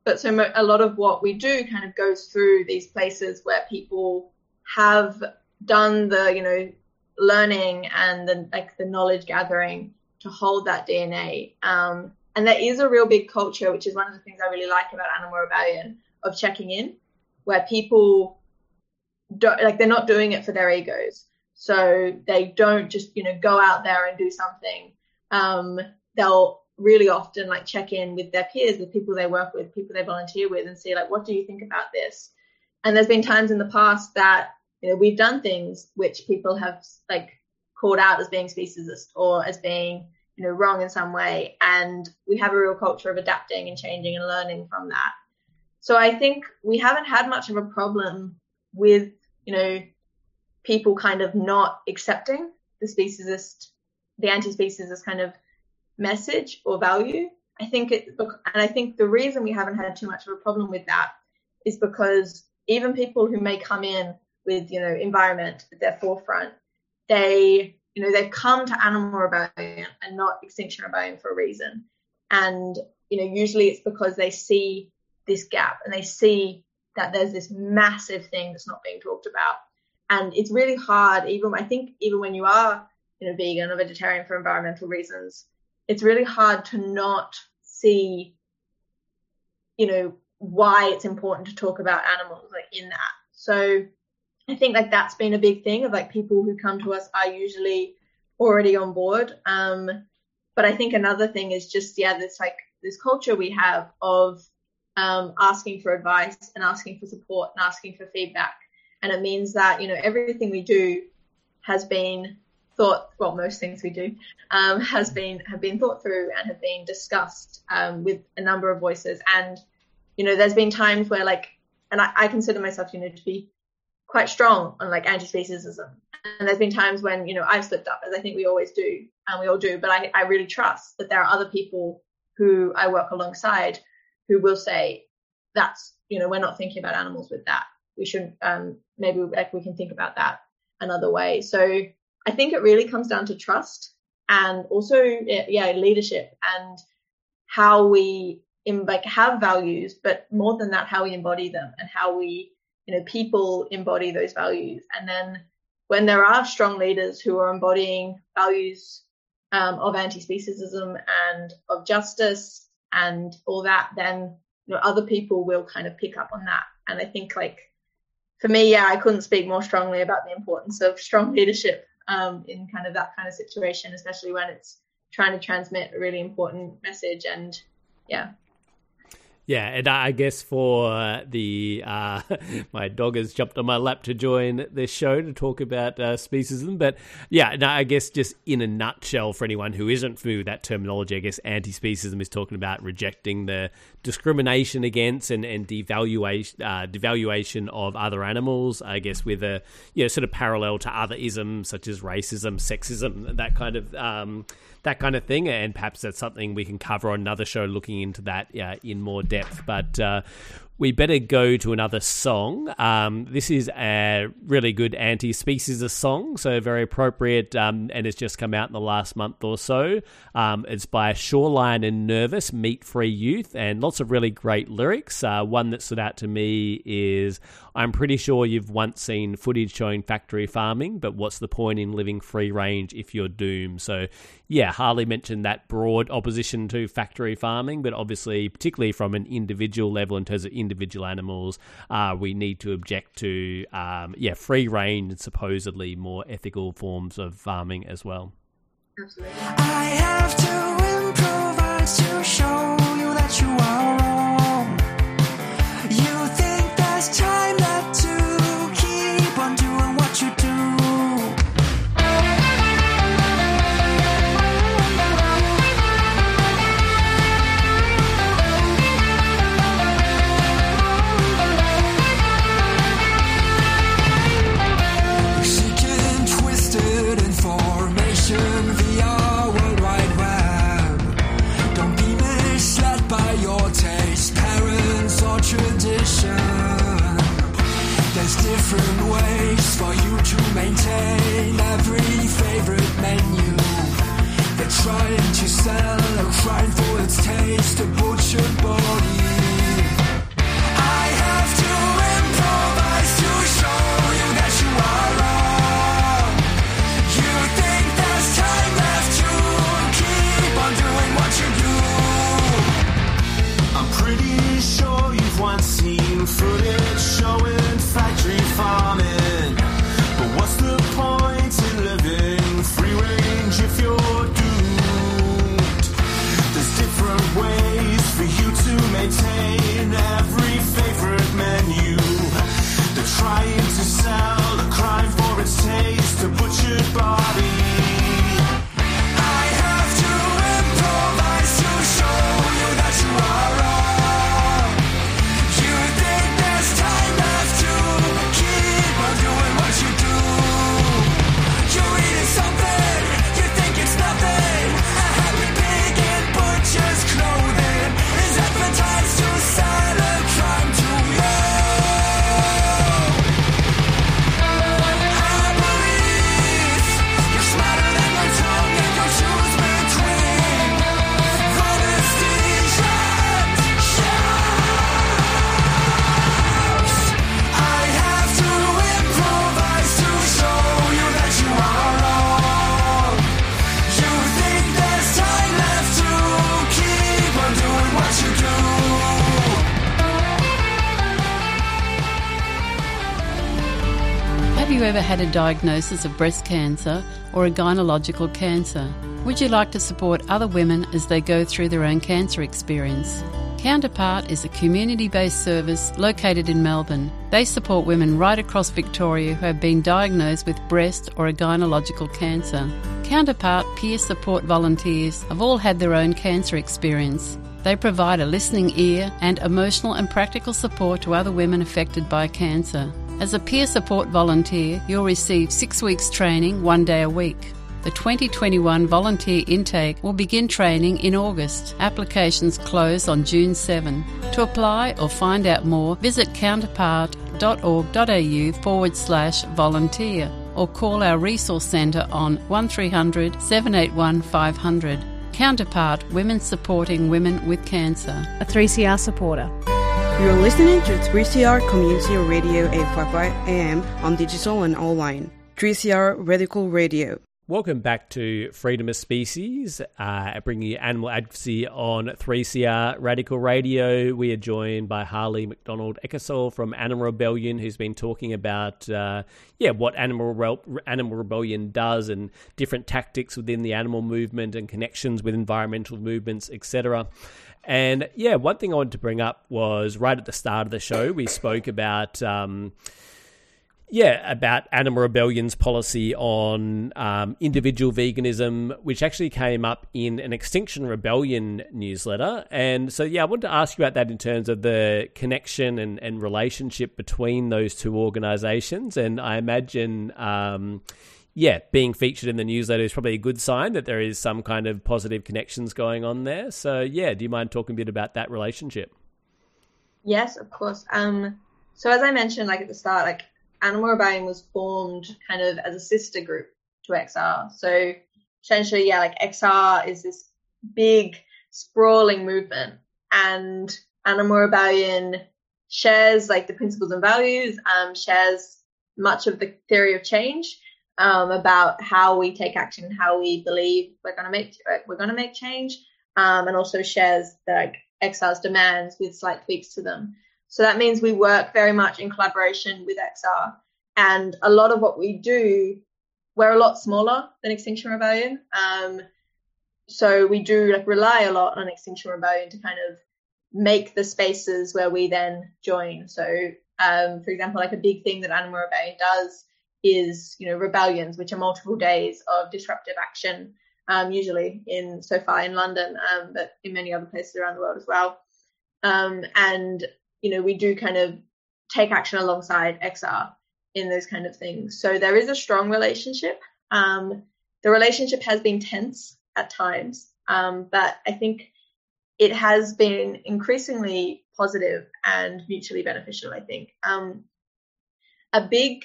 But so a lot of what we do kind of goes through these places where people have done the you know learning and the like the knowledge gathering to hold that DNA. Um, and there is a real big culture, which is one of the things I really like about Animal Rebellion, of checking in, where people don't like they're not doing it for their egos. So they don't just, you know, go out there and do something. Um, they'll really often like check in with their peers, with people they work with, people they volunteer with, and see like, what do you think about this? And there's been times in the past that you know we've done things which people have like called out as being speciesist or as being you know wrong in some way, and we have a real culture of adapting and changing and learning from that. So I think we haven't had much of a problem with you know people kind of not accepting the speciesist, the anti-speciesist kind of message or value. I think it, and I think the reason we haven't had too much of a problem with that is because even people who may come in with, you know, environment at their forefront, they, you know, they've come to animal rebellion and not extinction rebellion for a reason. And, you know, usually it's because they see this gap and they see that there's this massive thing that's not being talked about. And it's really hard, even I think even when you are, you know, vegan or vegetarian for environmental reasons, it's really hard to not see, you know, why it's important to talk about animals like in that. So I think like that's been a big thing of like people who come to us are usually already on board. Um, but I think another thing is just yeah, this like this culture we have of um, asking for advice and asking for support and asking for feedback, and it means that you know everything we do has been thought well most things we do um, has been have been thought through and have been discussed um, with a number of voices. And you know there's been times where like and I, I, consider myself you know to be quite strong on like anti-speciesism and there's been times when you know I've slipped up as I think we always do and we all do. But I, I really trust that there are other people who I work alongside who will say that's you know we're not thinking about animals with that. We shouldn't um maybe like we can think about that another way. So I think it really comes down to trust and also yeah leadership and how we like have values, but more than that, how we embody them and how we you know people embody those values. And then when there are strong leaders who are embodying values um, of anti-speciesism and of justice and all that, then you know other people will kind of pick up on that. And I think like for me, yeah, I couldn't speak more strongly about the importance of strong leadership um, in kind of that kind of situation, especially when it's trying to transmit a really important message. And yeah. Yeah, and I guess for the uh, my dog has jumped on my lap to join this show to talk about uh, speciesism, but yeah, no, I guess just in a nutshell, for anyone who isn't familiar with that terminology, I guess anti-speciesism is talking about rejecting the discrimination against and, and devaluation uh, devaluation of other animals. I guess with a you know sort of parallel to other isms such as racism, sexism, that kind of. Um, that kind of thing. And perhaps that's something we can cover on another show looking into that uh, in more depth. But uh, we better go to another song. Um, this is a really good anti species song, so very appropriate, um, and it's just come out in the last month or so. Um, it's by Shoreline and Nervous, Meat Free Youth, and lots of really great lyrics. Uh, one that stood out to me is I'm pretty sure you've once seen footage showing factory farming, but what's the point in living free range if you're doomed? So, yeah, Harley mentioned that broad opposition to factory farming, but obviously, particularly from an individual level in terms of individual animals, uh, we need to object to, um, yeah, free range and supposedly more ethical forms of farming as well. Absolutely. Had a diagnosis of breast cancer or a gynecological cancer? Would you like to support other women as they go through their own cancer experience? Counterpart is a community based service located in Melbourne. They support women right across Victoria who have been diagnosed with breast or a gynecological cancer. Counterpart peer support volunteers have all had their own cancer experience. They provide a listening ear and emotional and practical support to other women affected by cancer. As a peer support volunteer, you'll receive six weeks training one day a week. The 2021 volunteer intake will begin training in August. Applications close on June 7. To apply or find out more, visit counterpart.org.au forward slash volunteer or call our resource centre on 1300 781 500. Counterpart Women Supporting Women with Cancer. A 3CR supporter. You're listening to 3CR Community Radio 855 AM on digital and online. 3CR Radical Radio. Welcome back to Freedom of Species, uh, bringing you animal advocacy on 3CR Radical Radio. We are joined by Harley McDonald Eckersall from Animal Rebellion, who's been talking about, uh, yeah, what Animal Re- Animal Rebellion does and different tactics within the animal movement and connections with environmental movements, etc. And yeah, one thing I wanted to bring up was right at the start of the show, we spoke about. Um, yeah, about Animal Rebellion's policy on um, individual veganism, which actually came up in an Extinction Rebellion newsletter. And so, yeah, I wanted to ask you about that in terms of the connection and, and relationship between those two organizations. And I imagine, um, yeah, being featured in the newsletter is probably a good sign that there is some kind of positive connections going on there. So, yeah, do you mind talking a bit about that relationship? Yes, of course. Um, so as I mentioned, like at the start, like Animal Rebellion was formed kind of as a sister group to XR. So essentially, yeah, like XR is this big sprawling movement, and Animal Rebellion shares like the principles and values, um, shares much of the theory of change um, about how we take action, how we believe we're gonna make we're gonna make change, um, and also shares the, like XR's demands with slight tweaks to them. So that means we work very much in collaboration with XR. And a lot of what we do, we're a lot smaller than Extinction Rebellion. Um, so we do like rely a lot on Extinction Rebellion to kind of make the spaces where we then join. So, um, for example, like a big thing that Animal Rebellion does is, you know, rebellions, which are multiple days of disruptive action, um, usually in so far in London, um, but in many other places around the world as well. Um, and you know, we do kind of take action alongside XR in those kind of things. So there is a strong relationship. Um, the relationship has been tense at times, um, but I think it has been increasingly positive and mutually beneficial. I think um, a big,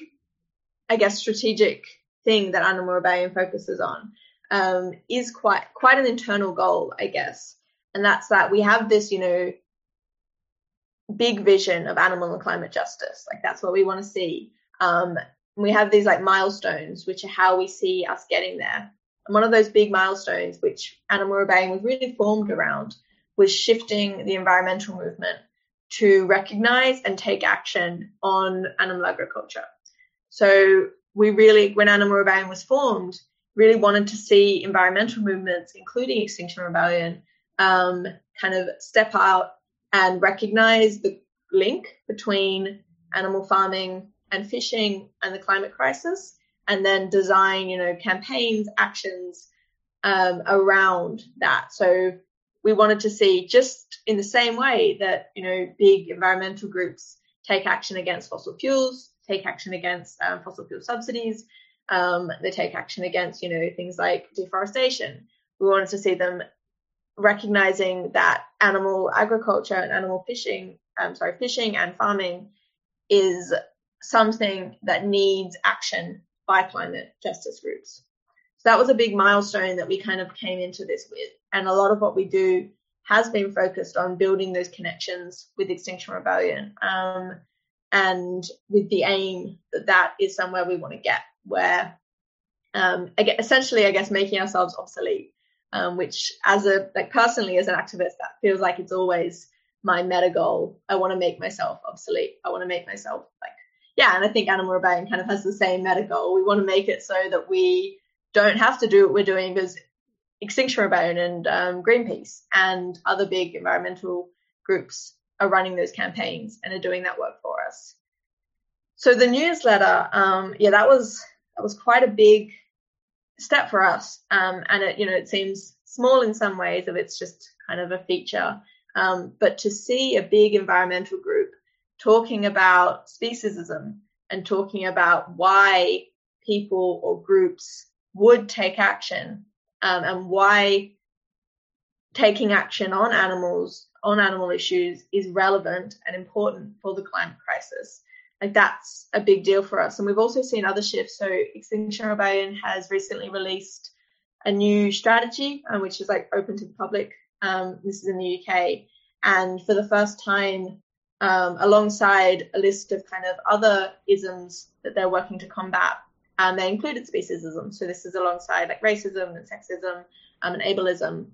I guess, strategic thing that Animal Rebellion focuses on um, is quite quite an internal goal, I guess, and that's that we have this, you know, big vision of animal and climate justice. Like that's what we want to see. Um, we have these like milestones, which are how we see us getting there. And one of those big milestones, which Animal Rebellion was really formed around, was shifting the environmental movement to recognize and take action on animal agriculture. So we really, when Animal Rebellion was formed, really wanted to see environmental movements, including Extinction Rebellion, um, kind of step out and recognize the link between animal farming and fishing and the climate crisis, and then design, you know, campaigns, actions um, around that. So we wanted to see just in the same way that you know big environmental groups take action against fossil fuels, take action against um, fossil fuel subsidies, um, they take action against you know things like deforestation. We wanted to see them recognizing that animal agriculture and animal fishing, I'm sorry, fishing and farming is something that needs action by climate justice groups. So that was a big milestone that we kind of came into this with. And a lot of what we do has been focused on building those connections with Extinction Rebellion um, and with the aim that that is somewhere we want to get, where um, essentially, I guess, making ourselves obsolete um, which as a like personally as an activist that feels like it's always my meta goal i want to make myself obsolete i want to make myself like yeah, and I think Animal Rebellion kind of has the same meta goal. We want to make it so that we don't have to do what we're doing because Extinction Rebellion and um, Greenpeace and other big environmental groups are running those campaigns and are doing that work for us. So the newsletter, um, yeah, that was that was quite a big step for us, um, and it you know it seems small in some ways if it's just kind of a feature, um, but to see a big environmental group talking about speciesism and talking about why people or groups would take action um, and why taking action on animals on animal issues is relevant and important for the climate crisis. Like that's a big deal for us. And we've also seen other shifts. So extinction rebellion has recently released a new strategy um, which is like open to the public. Um, this is in the uk and for the first time um, alongside a list of kind of other isms that they're working to combat and they included speciesism. So this is alongside like racism and sexism um, and ableism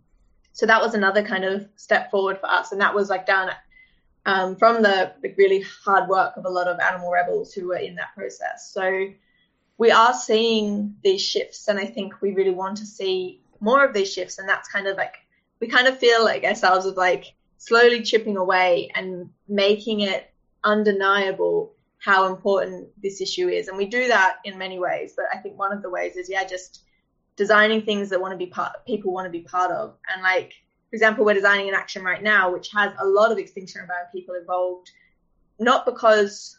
so that was another kind of step forward for us and that was like done um, from the, the really hard work of a lot of animal rebels who were in that process. So we are seeing these shifts, and I think we really want to see more of these shifts. And that's kind of like we kind of feel like ourselves of like slowly chipping away and making it undeniable how important this issue is. And we do that in many ways, but I think one of the ways is yeah, just designing things that want to be part people want to be part of. And like for example, we're designing an action right now which has a lot of extinction rebellion people involved, not because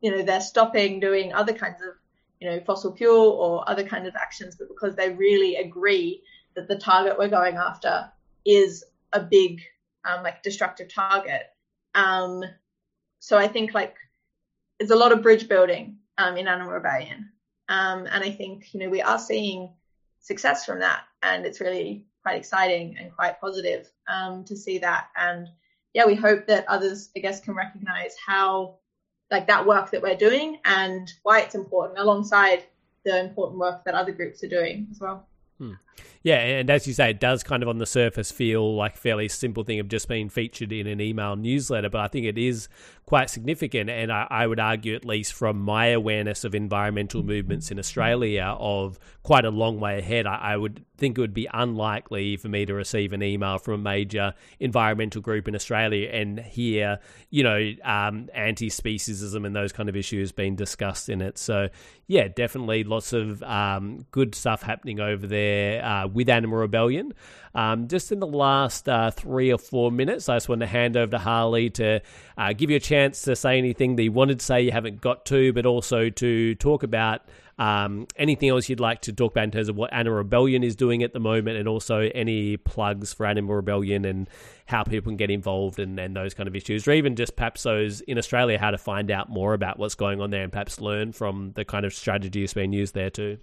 you know they're stopping doing other kinds of you know fossil fuel or other kind of actions, but because they really agree that the target we're going after is a big um, like destructive target. Um, so I think like there's a lot of bridge building um, in Animal Rebellion, um, and I think you know we are seeing success from that, and it's really quite exciting and quite positive um, to see that. And yeah, we hope that others, I guess, can recognize how like that work that we're doing and why it's important alongside the important work that other groups are doing as well. Hmm. Yeah, and as you say, it does kind of on the surface feel like fairly simple thing of just being featured in an email newsletter, but I think it is quite significant. And I, I would argue, at least from my awareness of environmental movements in Australia, of quite a long way ahead. I, I would think it would be unlikely for me to receive an email from a major environmental group in Australia and hear, you know, um, anti speciesism and those kind of issues being discussed in it. So, yeah, definitely lots of um, good stuff happening over there uh, with Animal Rebellion. Um, just in the last uh, three or four minutes, I just want to hand over to Harley to uh, give you a chance to say anything that you wanted to say you haven't got to, but also to talk about um, anything else you'd like to talk about in terms of what Animal Rebellion is doing at the moment, and also any plugs for Animal Rebellion and how people can get involved and, and those kind of issues, or even just perhaps those in Australia, how to find out more about what's going on there and perhaps learn from the kind of strategies being used there too.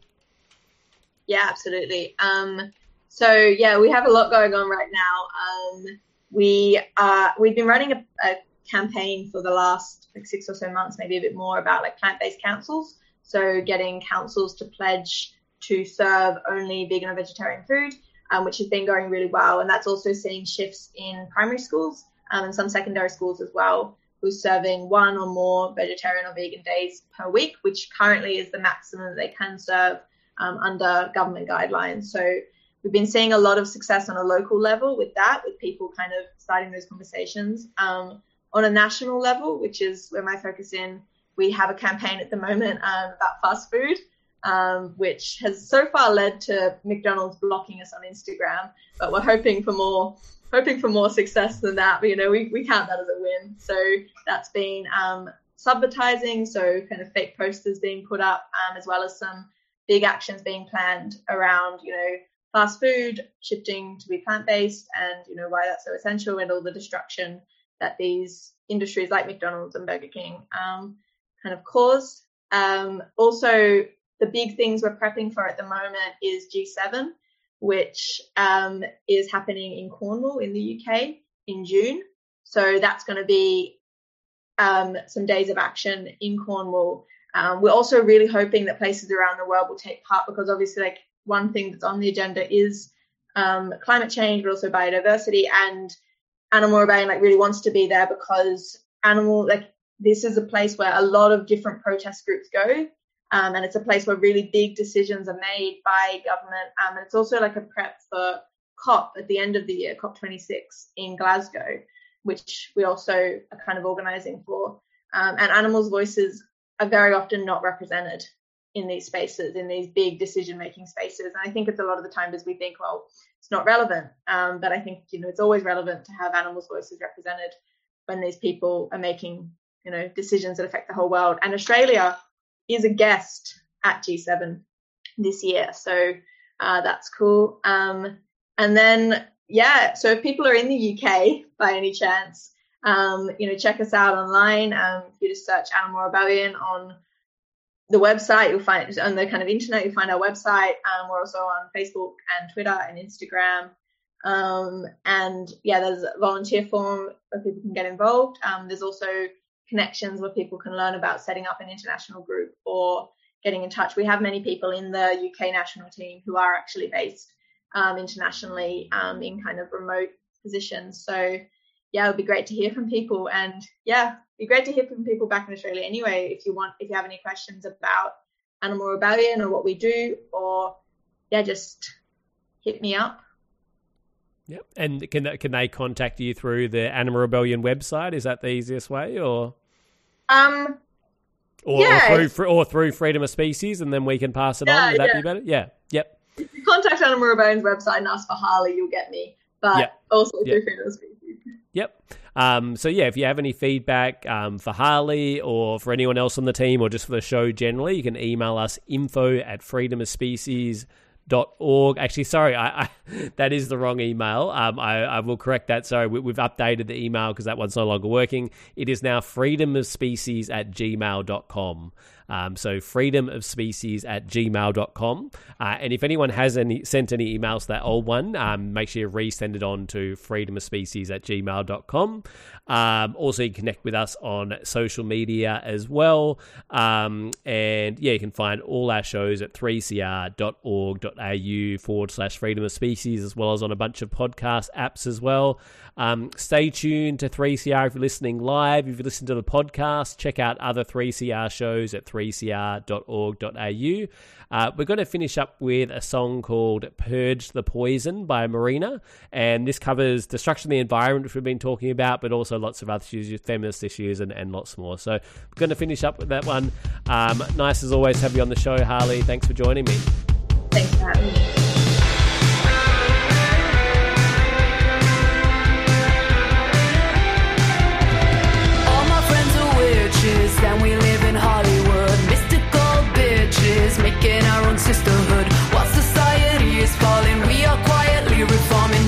Yeah, absolutely. Um, so yeah, we have a lot going on right now. Um, we uh, we've been running a, a, campaign for the last like six or so months, maybe a bit more, about like plant-based councils. So getting councils to pledge to serve only vegan or vegetarian food, um, which has been going really well. And that's also seeing shifts in primary schools um, and some secondary schools as well, who's serving one or more vegetarian or vegan days per week, which currently is the maximum that they can serve um, under government guidelines. So we've been seeing a lot of success on a local level with that, with people kind of starting those conversations. Um, on a national level, which is where my focus in, we have a campaign at the moment um, about fast food, um, which has so far led to McDonald's blocking us on Instagram. But we're hoping for more, hoping for more success than that. But, you know, we, we count that as a win. So that's been um, subvertising, so kind of fake posters being put up, um, as well as some big actions being planned around, you know, fast food shifting to be plant based, and you know why that's so essential, and all the destruction that these industries like McDonald's and Burger King um, kind of cause. Um, also, the big things we're prepping for at the moment is G7, which um, is happening in Cornwall in the UK in June. So that's going to be um, some days of action in Cornwall. Um, we're also really hoping that places around the world will take part because obviously, like one thing that's on the agenda is um, climate change, but also biodiversity. And Animal Rebellion like really wants to be there because animal like this is a place where a lot of different protest groups go. Um, and it's a place where really big decisions are made by government. Um, and it's also like a prep for COP at the end of the year, COP26 in Glasgow, which we also are kind of organizing for. Um, and animals' voices are very often not represented in these spaces, in these big decision making spaces. And I think it's a lot of the time as we think, well, it's not relevant. Um, but I think, you know, it's always relevant to have animals' voices represented when these people are making, you know, decisions that affect the whole world. And Australia is a guest at G7 this year. So uh, that's cool. Um, and then, yeah, so if people are in the UK by any chance, um, you know, check us out online. Um, if you just search Animal Rebellion on the website, you'll find on the kind of internet, you'll find our website. Um, we're also on Facebook and Twitter and Instagram. Um, and yeah, there's a volunteer form where people can get involved. Um, there's also connections where people can learn about setting up an international group or getting in touch. We have many people in the UK national team who are actually based um, internationally um, in kind of remote positions. So yeah, it would be great to hear from people. And yeah, it'd be great to hear from people back in Australia anyway. If you want, if you have any questions about Animal Rebellion or what we do, or yeah, just hit me up. Yep. And can can they contact you through the Animal Rebellion website? Is that the easiest way, or um, or, yeah, or through or through Freedom of Species, and then we can pass it Yeah, on? Would that yeah. be better? Yeah. Yep. if you contact Animal Rebellion's website and ask for Harley, you'll get me. But Yeah. also through Yeah. Freedom of Species. Yep. Um, so yeah, if you have any feedback um, for Harley or for anyone else on the team or just for the show generally, you can email us info at freedomofspecies.org. Actually, sorry, I, I, that is the wrong email. Um, I, I will correct that. Sorry, we, we've updated the email because that one's no longer working. It is now freedomofspecies at gmail.com. Um, so freedom of species at gmail.com. Uh, and if anyone has any sent any emails to that old one, um, make sure you resend it on to freedom of species at gmail.com. Um, also, you can connect with us on social media as well. Um, and yeah, you can find all our shows at 3cr.org.au forward slash freedom of species, as well as on a bunch of podcast apps as well. Um, stay tuned to 3CR if you're listening live. If you listen to the podcast, check out other 3CR shows at 3cr.org.au. Uh, we're going to finish up with a song called Purge the Poison by Marina. And this covers destruction of the environment, which we've been talking about, but also lots of other issues, feminist issues, and, and lots more. So we're going to finish up with that one. Um, nice as always to have you on the show, Harley. Thanks for joining me. Thanks for having me. All my friends are witches, and we making our own sisterhood. While society is falling, we are quietly reforming,